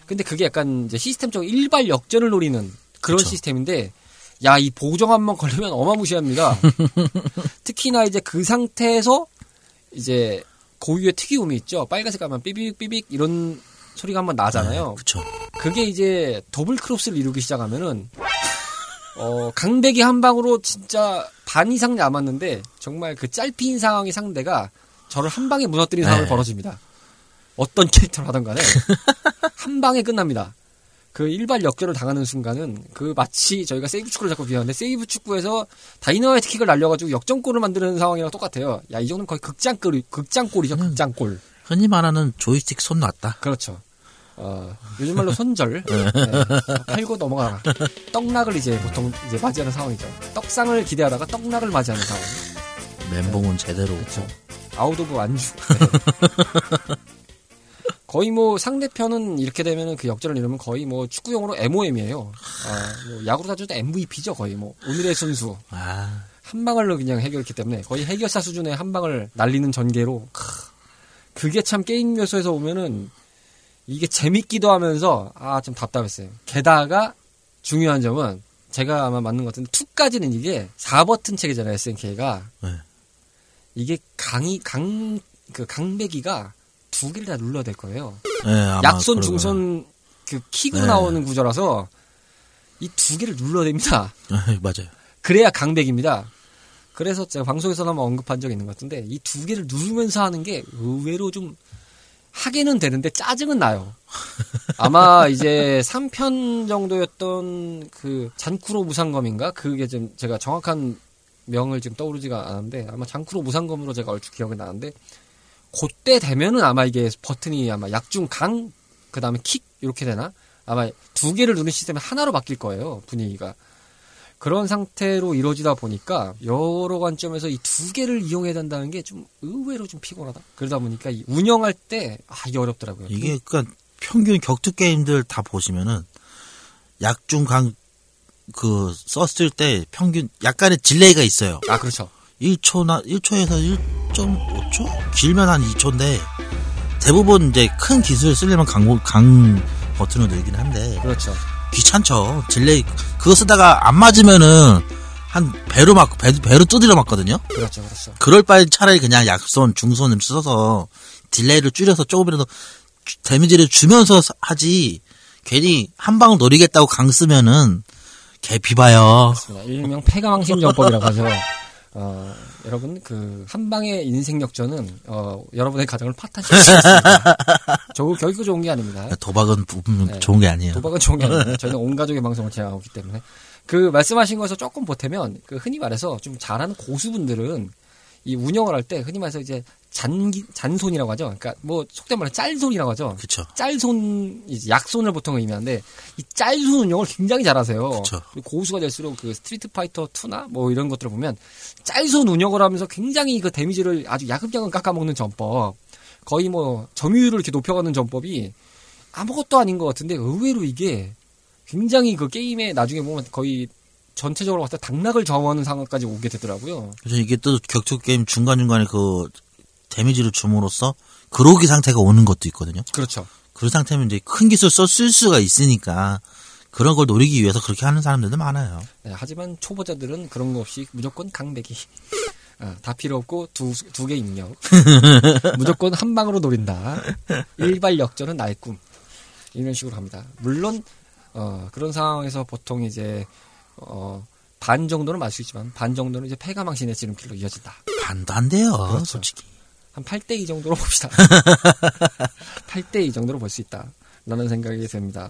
근데 그게 약간 이제 시스템적으로 일발 역전을 노리는 그런 그쵸. 시스템인데 야 이 보정 한 번 걸리면 어마무시합니다. 특히나 이제 그 상태에서 이제 고유의 특이음이 있죠. 빨간색 가면 삐빅 삐빅 이런 소리가 한번 나잖아요. 그쵸. 그게 이제 double cross를 이루기 시작하면은 어 강베기 한 방으로 진짜 반 이상 남았는데 정말 그 짧힌 상황의 상대가 저를 한 방에 상황이 네. 벌어집니다. 어떤 캐릭터를 하던 간에 한 방에 끝납니다. 그 일발 역전을 당하는 순간은 그 마치 저희가 세이부 축구를 자꾸 비유하는데 세이부 축구에서 다이너마이트 킥을 날려가지고 역전골을 만드는 상황이랑 똑같아요. 야 이 정도는 거의 극장골 극장골이죠 극장골. 흔히 말하는 조이스틱 손 놨다. 그렇죠. 어, 요즘 말로 손절. 네. 팔고 넘어가라. 떡락을 이제 보통 이제 맞이하는 상황이죠. 떡상을 기대하다가 떡락을 맞이하는 상황. 멘붕은 제대로. 그렇죠. 아웃 오브 안주. 네. 거의 뭐 상대편은 이렇게 되면은 그 역전을 이루면 거의 뭐 축구용으로 MOM이에요. 아, 뭐 야구로 따져도 MVP죠 거의 뭐 오늘의 선수 아, 한 방을로 그냥 해결했기 때문에 거의 해결사 수준의 한 방을 날리는 전개로 크, 그게 참 게임 요소에서 보면은 이게 재밌기도 하면서 아 좀 답답했어요. 게다가 중요한 점은 제가 아마 맞는 것 같은데 2까지는 이게 4버튼 체계잖아요 SNK가 네. 이게 강이 강 그 강배기가 두 개를 다 눌러야 될 거예요. 네, 약손 중손 그 킥으로 네. 나오는 구조라서 이 두 개를 눌러야 됩니다. 거예요. 맞아요. 그래야 강백입니다. 그래서 제가 방송에서 한번 언급한 적이 있는 것 같은데 이 두 개를 누르면서 하는 게 의외로 좀 하게는 되는데 짜증은 나요. 아마 이제 3편 정도였던 그 잔쿠로 무상검인가? 그게 좀 제가 정확한 명을 지금 떠오르지가 않았는데 아마 잔쿠로 무상검으로 제가 얼추 기억이 나는데 그때 되면은 아마 이게 버튼이 아마 약중 강 그다음에 킥 이렇게 되나? 아마 두 개를 누른 시스템이 하나로 바뀔 거예요. 분위기가. 그런 상태로 이루어지다 보니까 여러 관점에서 이 두 개를 이용해야 된다는 게 좀 의외로 좀 피곤하다. 그러다 보니까 이 운영할 때 아, 이게 어렵더라고요. 이게 그러니까 평균 격투 게임들 다 보시면은 약중 강 그 썼을 때 평균 약간의 delay가 있어요. 아 그렇죠. 1초나 1초에서 1.5초 길면 한 2초인데 대부분 이제 큰 기술 쓰려면 강, 강 버튼을 누르긴 한데 그렇죠. 귀찮죠. delay 그거 쓰다가 안 맞으면은 한 배로 맞고 배, 배로 두드려 맞거든요. 그렇죠. 그렇죠. 그럴 바에 차라리 그냥 약손, 중손을 써서 delay를 줄여서 조금이라도 주- damage를 주면서 사- 하지 괜히 한 방을 노리겠다고 강 쓰면은 개 비봐요. 그렇습니다. 일명 폐가망신 전법이라고 하죠. 어, 여러분 그 한방의 인생 역전은 어, 여러분의 가정을 파탄시킬 수 있습니다. 저 결코 좋은 게 아닙니다. 도박은 네. 좋은 게 아니에요. 도박은 좋은 게 아닙니다. 저희는 온 가족의 방송을 진행하기 때문에 그 말씀하신 거에서 조금 보태면 그 흔히 말해서 좀 잘하는 고수분들은 이 운영을 할 때 흔히 말해서 이제 잔기 잔손이라고 하죠. 그러니까 뭐 속된 말로 짤손이라고 하죠. 그쵸. 짤손, 약손을 보통 의미하는데, 이 짤손 운영을 굉장히 잘하세요. 그쵸. 고수가 될수록 그 스트리트 파이터 2나 뭐 이런 것들을 보면, 짤손 운영을 하면서 굉장히 그 damage를 아주 야금야금 깎아먹는 전법, 거의 뭐 점유율을 이렇게 높여가는 전법이 아무것도 아닌 것 같은데, 의외로 이게 굉장히 그 게임에 나중에 보면 거의 전체적으로 봤을 때 당락을 좌우하는 상황까지 오게 되더라고요. 그래서 이게 또 격투 게임 중간 중간에 그 damage를 줌으로써 그로기 상태가 오는 것도 있거든요. 그렇죠. 그 상태면 이제 큰 기술 써쓸 수가 있으니까 그런 걸 노리기 위해서 그렇게 하는 사람들도 많아요. 네, 하지만 초보자들은 그런 거 없이 무조건 강배기. 아, 다 필요 없고 두 두 개 입력. 무조건 한 방으로 노린다. 일발 역전은 나의 꿈. 이런 식으로 합니다. 물론 어, 그런 상황에서 보통 이제 어, 반 정도는 맞을 수 있지만 반 정도는 이제 패가망신의 지름길로 이어진다. 반도 안 돼요, 그렇죠. 솔직히. 한 8대 2 정도로 봅시다. 8대 2 정도로 볼 수 있다. 라는 생각이 듭니다.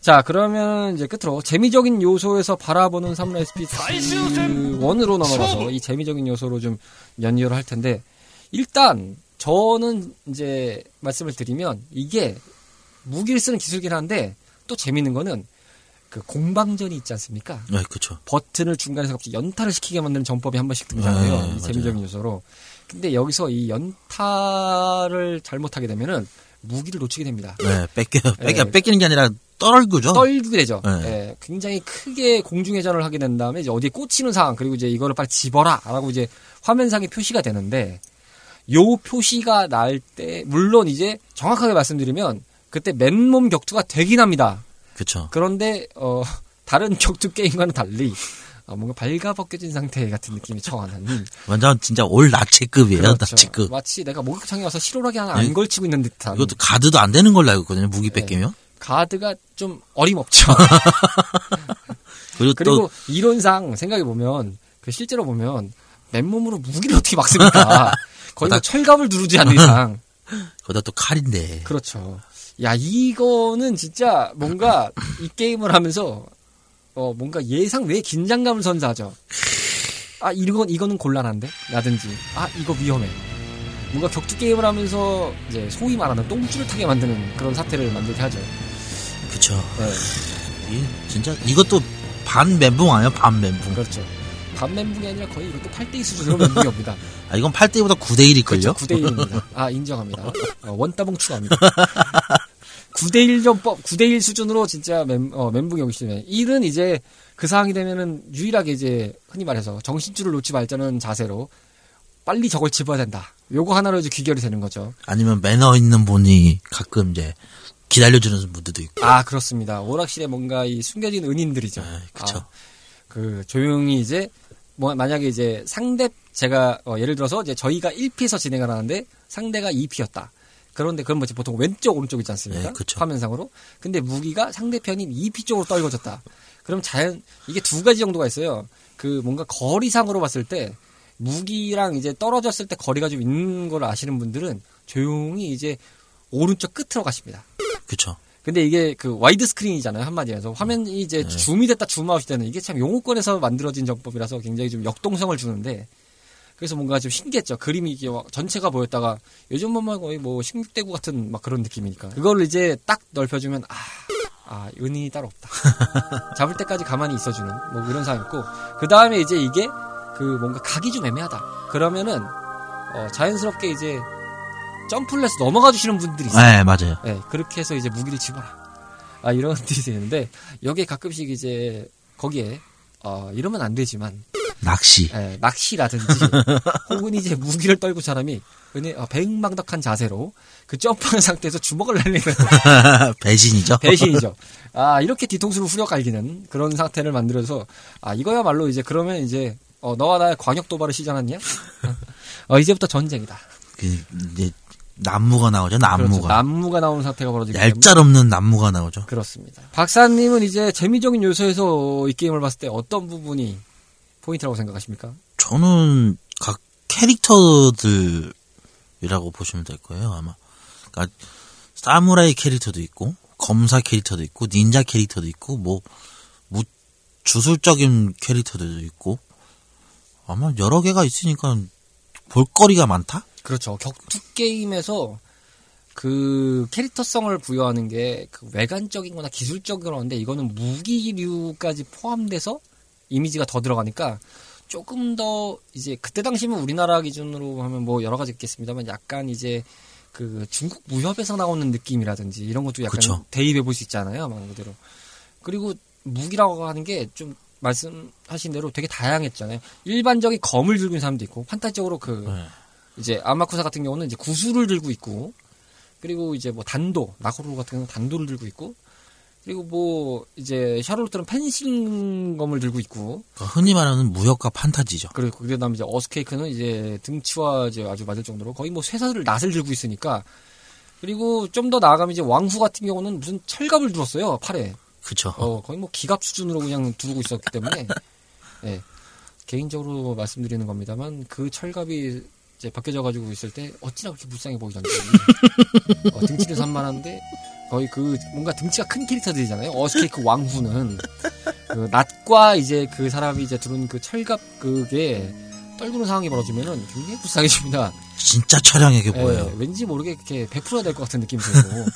자, 그러면 이제 끝으로 재미적인 요소에서 바라보는 사무라이 스피드 1으로 넘어가서 이 재미적인 요소로 좀 연결을 할 텐데, 일단, 저는 이제 말씀을 드리면, 이게 무기를 쓰는 기술이긴 한데, 또 재밌는 거는 그 공방전이 있지 않습니까? 네, 그쵸. 버튼을 중간에서 갑자기 연타를 시키게 만드는 전법이 한 번씩 등장해요. 맞아요. 재미적인 요소로. 근데 여기서 이 연타를 잘못하게 되면은 무기를 놓치게 됩니다. 네, 뺏겨, 뺏겨, 네. 뺏기는 게 아니라 떨구죠. 떨게 되죠. 네. 예, 굉장히 크게 공중회전을 하게 된 다음에 이제 어디에 꽂히는 상황 그리고 이제 이거를 빨리 집어라라고 이제 화면상에 표시가 되는데 요 표시가 날 때 물론 이제 정확하게 말씀드리면 그때 맨몸 격투가 되긴 합니다. 그쵸. 그런데 어 다른 격투 게임과는 달리 어, 뭔가 발가벗겨진 상태 같은 느낌이 처하는 완전 진짜 올 나체급이에요, 그렇죠. 나체급. 마치 내가 목욕탕에 와서 실오라기 하나 안 네. 걸치고 있는 듯한 이것도 가드도 안 되는 걸로 알고 있거든요, 무기 네. 뺏기면. 가드가 좀 어림없죠. 그리고, 그리고 또, 이론상 생각해 보면 그 실제로 보면 맨몸으로 무기를 어떻게 막습니까? 거의 뭐 나- 철갑을 누르지 않는 이상. 거기다 또 칼인데. 그렇죠. 야 이거는 진짜 뭔가 이 게임을 하면서 어 뭔가 예상 외의 긴장감을 선사하죠. 아 이건 이거는 곤란한데? 라든지 아 이거 위험해. 뭔가 격투 게임을 하면서 이제 소위 말하는 똥줄을 타게 만드는 그런 사태를 만들게 하죠. 그쵸. 네, 이 진짜, 이것도 반 멘붕 아니에요, 반 멘붕. 그렇죠. 반 멘붕이 아니라 거의 이것도 8대2 수준으로 멘붕이 옵니다. 아, 이건 8대2보다 9대1일걸요? 그렇죠. 9대1입니다. 아, 인정합니다. 어, 원따봉 추가합니다. 9대1 전법, 9대1 수준으로 진짜 멘, 어, 멘붕이 오기 시작해. 1은 이제 그 상황이 되면은 유일하게 이제 흔히 말해서 정신줄을 놓지 말자는 자세로 빨리 저걸 집어야 된다. 요거 하나로 이제 귀결이 되는 거죠. 아니면 매너 있는 분이 가끔 이제 기다려주는 분들도 있고. 아, 그렇습니다. 오락실에 뭔가 이 숨겨진 은인들이죠. 네, 그쵸. 아, 그 조용히 이제 뭐 만약에 이제 상대 제가 어, 예를 들어서 이제 저희가 1피에서 진행을 하는데 상대가 2피였다. 그런데 그건 뭐지 보통 왼쪽 오른쪽이지 않습니까? 네, 그쵸. 화면상으로. 근데 무기가 상대편인 2P 쪽으로 떨궈졌다. 그럼 자연 이게 두 가지 정도가 있어요. 그 뭔가 거리상으로 봤을 때 무기랑 이제 떨어졌을 때 거리가 좀 있는 걸 아시는 분들은 조용히 이제 오른쪽 끝으로 가십니다. 그쵸. 근데 이게 그 와이드 스크린이잖아요 한마디에서 화면이 이제 줌이 됐다 줌아웃이 되는 이게 참 영어권에서 만들어진 정법이라서 굉장히 좀 역동성을 주는데 그래서 뭔가 좀 신기했죠. 그림이 이게 막 전체가 보였다가 요즘 보면 거의 뭐 16대구 같은 막 그런 느낌이니까. 그거를 이제 딱 넓혀주면 아, 아 은인이 따로 없다. 잡을 때까지 가만히 있어주는 뭐 이런 상황이었고 그 다음에 이제 이게 그 뭔가 각이 좀 애매하다. 그러면은 어, 자연스럽게 이제 점프를 해서 넘어가 주시는 분들이 있어요. 네, 맞아요. 네, 그렇게 해서 이제 무기를 집어라. 아, 이런 일이 되는데, 여기에 가끔씩 이제, 거기에, 어, 이러면 안 되지만, 낚시. 예, 낚시라든지, 혹은 이제 무기를 떨고 사람이, 어, 배응망덕한 자세로, 그 점프하는 상태에서 주먹을 날리는 배신이죠. 배신이죠. 아, 이렇게 뒤통수를 후려 갈기는 그런 상태를 만들어서, 아, 이거야말로 이제 그러면 이제, 어, 너와 나의 광역 도발을 시전하냐? 어, 이제부터 전쟁이다. 그, 이제, 난무가 나오죠, 그렇죠. 난무가. 난무가 나오는 상태가 벌어지기. 얄짤없는 난무가 나오죠. 그렇습니다. 박사님은 이제 재미적인 요소에서 이 게임을 봤을 때 어떤 부분이 포인트라고 생각하십니까? 저는 각 캐릭터들이라고 보시면 될 거예요, 아마. 그러니까 사무라이 캐릭터도 있고, 검사 캐릭터도 있고, 닌자 캐릭터도 있고, 뭐, 무, 주술적인 캐릭터들도 있고, 아마 여러 개가 있으니까 볼거리가 많다? 그렇죠. 격투 게임에서 그 캐릭터성을 부여하는 게 그 외관적인 거나 기술적인 건데 이거는 무기류까지 포함돼서 이미지가 더 들어가니까 조금 더 이제 그때 당시면 우리나라 기준으로 하면 뭐 여러 가지 있겠습니다만 약간 이제 그 중국 무협에서 나오는 느낌이라든지 이런 것도 약간 그쵸. 대입해 볼 수 있잖아요. 말 그대로. 그리고 무기라고 하는 게 좀 말씀하신 대로 되게 다양했잖아요. 일반적인 검을 들고 있는 사람도 있고 판타지적으로 그 네. 이제 아마쿠사 같은 경우는 이제 구슬을 들고 있고 그리고 이제 뭐 단도 나코루 같은 경우는 단도를 들고 있고 그리고 뭐 이제 샤를로트는 펜싱검을 들고 있고. 그러니까 흔히 말하는 무역과 판타지죠. 그리고 그다음 이제 어스케이크는 이제 등치와 이제 아주 맞을 정도로 거의 뭐 쇠사슬 낫을 들고 있으니까. 그리고 좀 더 나아가면 이제 왕후 같은 경우는 무슨 철갑을 들었어요 팔에. 그쵸. 어 거의 뭐 기갑 수준으로 그냥 두르고 있었기 때문에. 예 개인적으로 말씀드리는 겁니다만 그 철갑이 이제 벗겨져 가지고 있을 때 어찌나 그렇게 불쌍해 보이던지 어, 등치는 산만한데 거의 그 뭔가 등치가 큰 캐릭터들이잖아요 어스케이크 왕후는 그 낫과 이제 그 사람이 이제 두른 그 철갑 그게 떨구는 상황이 벌어지면은 굉장히 불쌍해집니다. 진짜 처량하게 예, 보여요. 왠지 모르게 이렇게 100%가 될것 같은 느낌이 들고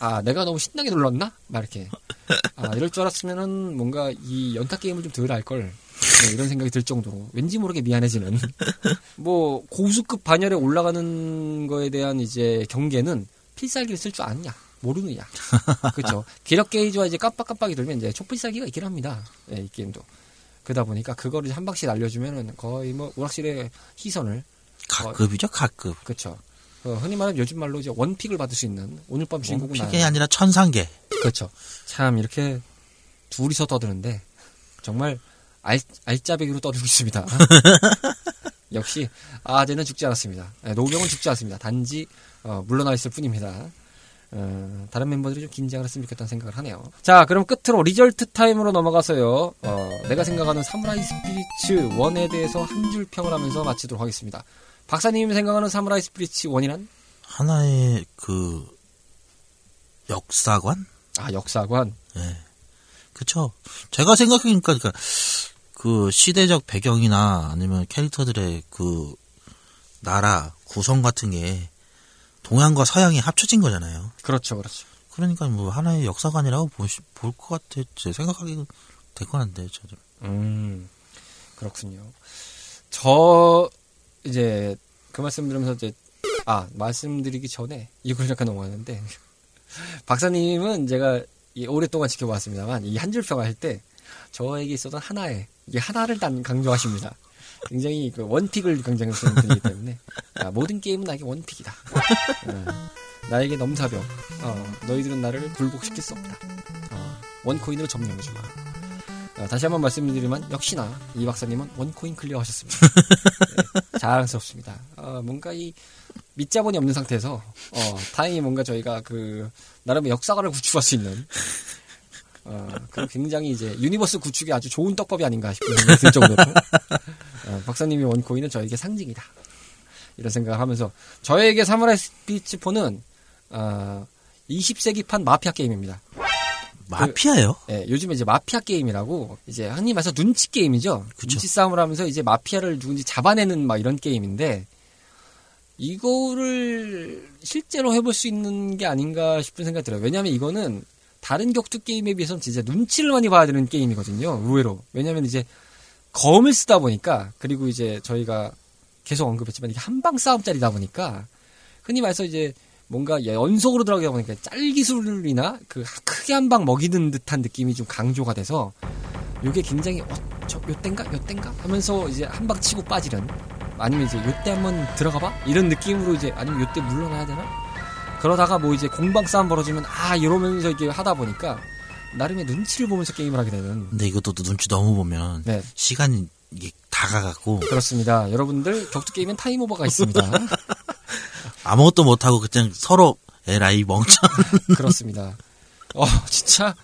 아 내가 너무 신나게 눌렀나? 막 이렇게 아 이럴 줄 알았으면은 뭔가 이 연타 게임을 좀 덜 할 걸 네, 이런 생각이 들 정도로 왠지 모르게 미안해지는 뭐 고수급 반열에 올라가는 거에 대한 이제 경계는 필살기를 쓸 줄 아느냐 모르느냐 그렇죠 기력 게이지와 이제 깜빡깜빡이 돌면 이제 초필살기가 있긴 합니다 예, 이 게임도 그러다 보니까 그거를 한 방씩 날려주면은 거의 뭐 오락실의 희선을 가급이죠, 가급. 그렇죠. 어, 흔히 말하면 요즘 말로 이제 one pick을 받을 수 있는 오늘 밤 주인공은 pick이 나야. 아니라 천상계. 그렇죠. 참 이렇게 둘이서 떠드는데 정말 알, 알짜배기로 떠들고 있습니다. 역시 아재는 죽지 않았습니다. 네, 노병은 죽지 않습니다. 단지 어, 물러나 있을 뿐입니다. 어, 다른 멤버들이 좀 긴장을 했으면 좋겠다는 생각을 하네요. 자, 그럼 끝으로 result time으로 넘어가서요. 어, 내가 생각하는 사무라이 스피리츠 1에 대해서 한 줄 평을 하면서 마치도록 하겠습니다. 박사님이 생각하는 사무라이 스피리츠 1이란? 하나의 그 역사관? 아, 역사관. 그쵸. 제가 생각하니까, 그러니까 그 시대적 배경이나 아니면 캐릭터들의 그 나라 구성 같은 게 동양과 서양이 합쳐진 거잖아요. 그렇죠, 그렇죠. 그러니까 뭐 하나의 역사관이라고 볼 것 같아. 제 생각하기는 될것 같은데, 저도. 음, 그렇군요. 저, 이제, 그 말씀 들으면서 이제, 아, 말씀드리기 전에 이걸 잠깐 넘어가는데, 박사님은 제가 이 오랫동안 지켜봤습니다만, 이 한 줄 평을 할 때, 저에게 있었던 하나의, 이게 하나를 단 강조하십니다. 굉장히 그 원픽을 강조하시는 분이기 때문에, 아, 모든 게임은 나에게 원픽이다. 어, 나에게 넘사벽, 어, 너희들은 나를 굴복시킬 수 없다. 어, 원코인으로 점령해주마. 어, 다시 한번 말씀드리면 역시나 이 박사님은 one coin clear하셨습니다. 네, 자랑스럽습니다. 어, 뭔가 이 밑자본이 없는 상태에서 어, 다행히 뭔가 저희가 그 나름의 역사관을 구축할 수 있는 어, 그 굉장히 이제 universe 구축이 아주 좋은 떡밥이 아닌가 싶은 생각이 들 정도로 어, 박사님의 one coin은 저에게 상징이다. 이런 생각을 하면서 저에게 사무라이 스피리츠 4는 어, 20세기판 마피아 게임입니다. 마피아예요? 예, 요즘에 이제 마피아 게임이라고 이제 흔히 말해서 눈치 게임이죠. 그쵸. 눈치 싸움을 하면서 이제 마피아를 누군지 잡아내는 막 이런 게임인데 이거를 실제로 해볼 수 있는 게 아닌가 싶은 생각이 들어요. 왜냐하면 이거는 다른 격투 게임에 비해서는 진짜 눈치를 많이 봐야 되는 게임이거든요. 의외로. 왜냐하면 이제 검을 쓰다 보니까 그리고 이제 저희가 계속 언급했지만 이게 한방 싸움짜리다 보니까 흔히 말해서 이제 뭔가 연속으로 들어가다 보니까 짤기술이나 그 크게 한 방 먹이는 듯한 느낌이 좀 강조가 돼서 요게 굉장히 어, 저 요땐가? 요땐가? 하면서 이제 한 방 치고 빠지는 아니면 이제 요때 한번 들어가봐? 이런 느낌으로 이제 아니면 요때 물러나야 되나 그러다가 뭐 이제 공방 싸움 벌어지면 아 이러면서 이렇게 하다 보니까 나름의 눈치를 보면서 게임을 하게 되는. 근데 이것도 또 눈치 너무 보면 네. 시간이 이게 다가가고. 그렇습니다. 여러분들 격투 게임엔 time over가 있습니다. 아무것도 못 하고 그냥 서로 에라이 멍청. 그렇습니다. 어, 진짜,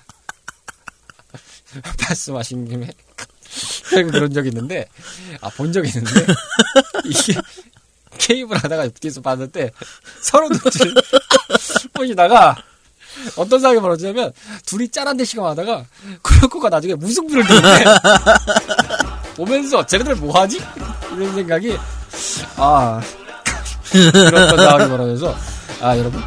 말씀하신 김에, 그런 적이 있는데, 아, 본 적이 있는데, 이게, 게임을 하다가 옆에서 봤는데, 서로 눈치를 보시다가, 어떤 상황이 벌어지냐면, 둘이 짠한 대시가 하다가, 쿠로코가 나중에 무승부를 두는데, 보면서, 쟤네들 뭐하지? 이런 생각이, 아, 그런 상황이 벌어져서, 아, 여러분,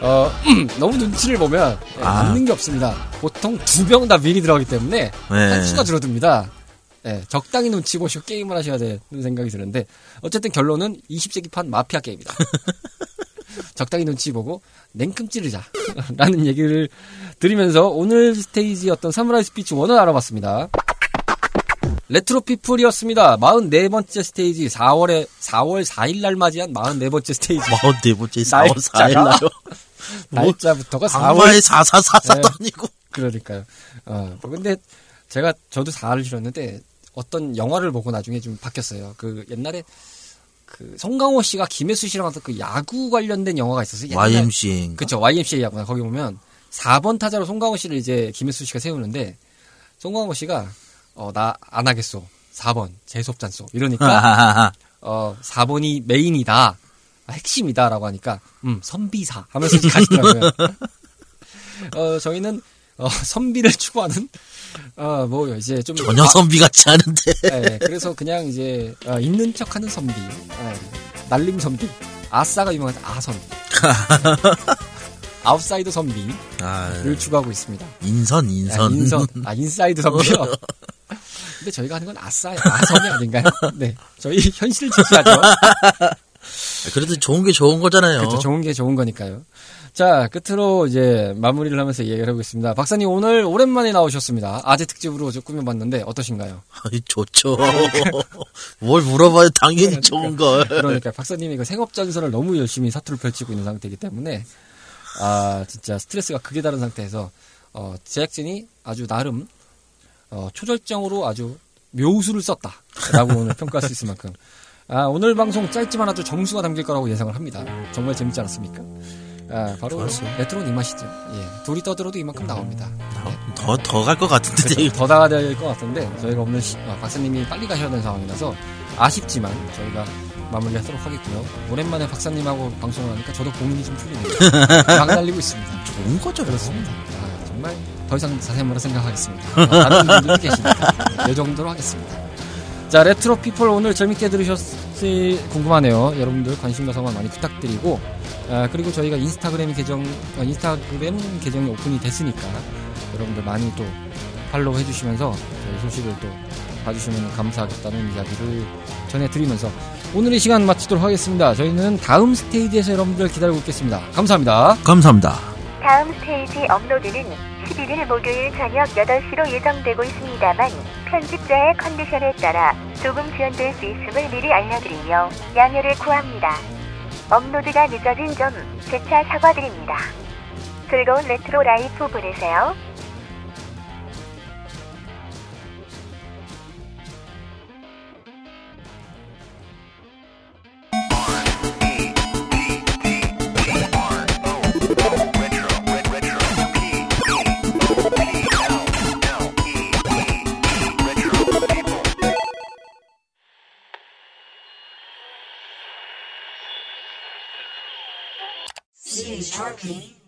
어, 너무 눈치를 보면 예, 아. 남는 게 없습니다. 보통 두 명 다 미리 들어가기 때문에 네. 한수가 줄어듭니다. 예, 적당히 눈치 보시고 게임을 하셔야 되는 생각이 드는데 어쨌든 결론은 20세기판 마피아 게임이다. 적당히 눈치 보고 냉큼 찌르자 라는 얘기를 드리면서 오늘 스테이지 어떤 사무라이 스피리츠 1을 알아봤습니다. 레트로 피플이었습니다. 44번째 스테이지 4월에 4월 4일 날 맞이한 44번째 스테이지. 마흔 네 번째 4월 4일 날짜가? 날요. 뭐, 날짜부터가 4월 강화의 4444도 네. 아니고. 그러니까요. 어, 뭐 근데 제가 저도 4를 싫었는데 어떤 영화를 보고 나중에 좀 바뀌었어요. 그 옛날에 그 송강호 씨가 김혜수 씨랑 하던 그 야구 관련된 영화가 있었어요. 옛날- YMCA. 그쵸, YMCA 야구나. 거기 보면 4번 타자로 송강호 씨를 이제 김혜수 씨가 세우는데 송강호 씨가 어, 나 안 하겠소. 4번 재수 없잖소. 이러니까 어, 4번이 메인이다. 아, 핵심이다라고 하니까 음, 선비사 하면서 가시더라고요. 어, 저희는 어, 선비를 추구하는 어, 뭐 이제 좀 전혀 선비 같지 않은데. 네, 그래서 그냥 이제 어, 있는 척하는 선비, 네, 날림 선비, 아싸가 유명한 아선비, 아웃사이드 선비를 아, 추구하고 있습니다. 인선, 아, 인선. 인선, 아 인사이드 선비요. 근데 저희가 하는 건 아싸, 아선이 아닌가요? 네, 저희 현실을 직시하죠. 그래도 좋은 게 좋은 거잖아요. 그렇죠, 좋은 게 좋은 거니까요. 자, 끝으로 이제 마무리를 하면서 얘기를 해보겠습니다. 박사님 오늘 오랜만에 나오셨습니다. 아재 특집으로 저 꾸며봤는데 어떠신가요? 아이, 좋죠. 뭘 물어봐요. 당연히 좋은 걸. 그러니까 박사님이 그 생업전선을 너무 열심히 사투를 펼치고 있는 상태이기 때문에 아 진짜 스트레스가 극에 달한 상태에서 어, 제작진이 아주 나름 어, 초절정으로 아주 묘수를 썼다라고 오늘 평가할 수 있을 만큼 아, 오늘 방송 짧지만 아주 정수가 담길 거라고 예상을 합니다. 정말 재밌지 않았습니까? 아, 바로 좋았어요. 레트로는 이 맛이죠. 예, 둘이 떠들어도 이만큼 나옵니다. 네. 더, 더 갈 것 같은데. 그렇죠. 더 나가야 될 것 같은데 저희가 오늘 시- 어, 박사님이 빨리 가셔야 되는 상황이라서 아쉽지만 저희가 마무리하도록 하겠고요. 오랜만에 박사님하고 방송을 하니까 저도 고민이 좀 풀리네요. 막 날리고 있습니다. 좋은 거죠. 그렇습니다. 아, 정말 더 이상 자세한 말을 생각하겠습니다. 어, 다른 분들도 계시니까 이 정도로 하겠습니다. 자 레트로 피플 오늘 재밌게 들으셨을지 궁금하네요. 여러분들 관심과 성원 많이 부탁드리고 아, 그리고 저희가 인스타그램 계정 어, 인스타그램 계정이 오픈이 됐으니까 여러분들 많이 또 팔로우 해주시면서 저희 소식을 또 봐주시면 감사하겠다는 이야기를 전해드리면서 오늘의 시간 마치도록 하겠습니다. 저희는 다음 스테이지에서 여러분들 기다리고 있겠습니다. 감사합니다. 감사합니다. 다음 스테이지 업로드는 11일 목요일 저녁 8시로 예정되고 있습니다만 편집자의 컨디션에 따라 조금 지연될 수 있음을 미리 알려드리며 양해를 구합니다. 업로드가 늦어진 점 재차 사과드립니다. 즐거운 레트로 라이프 보내세요. mundo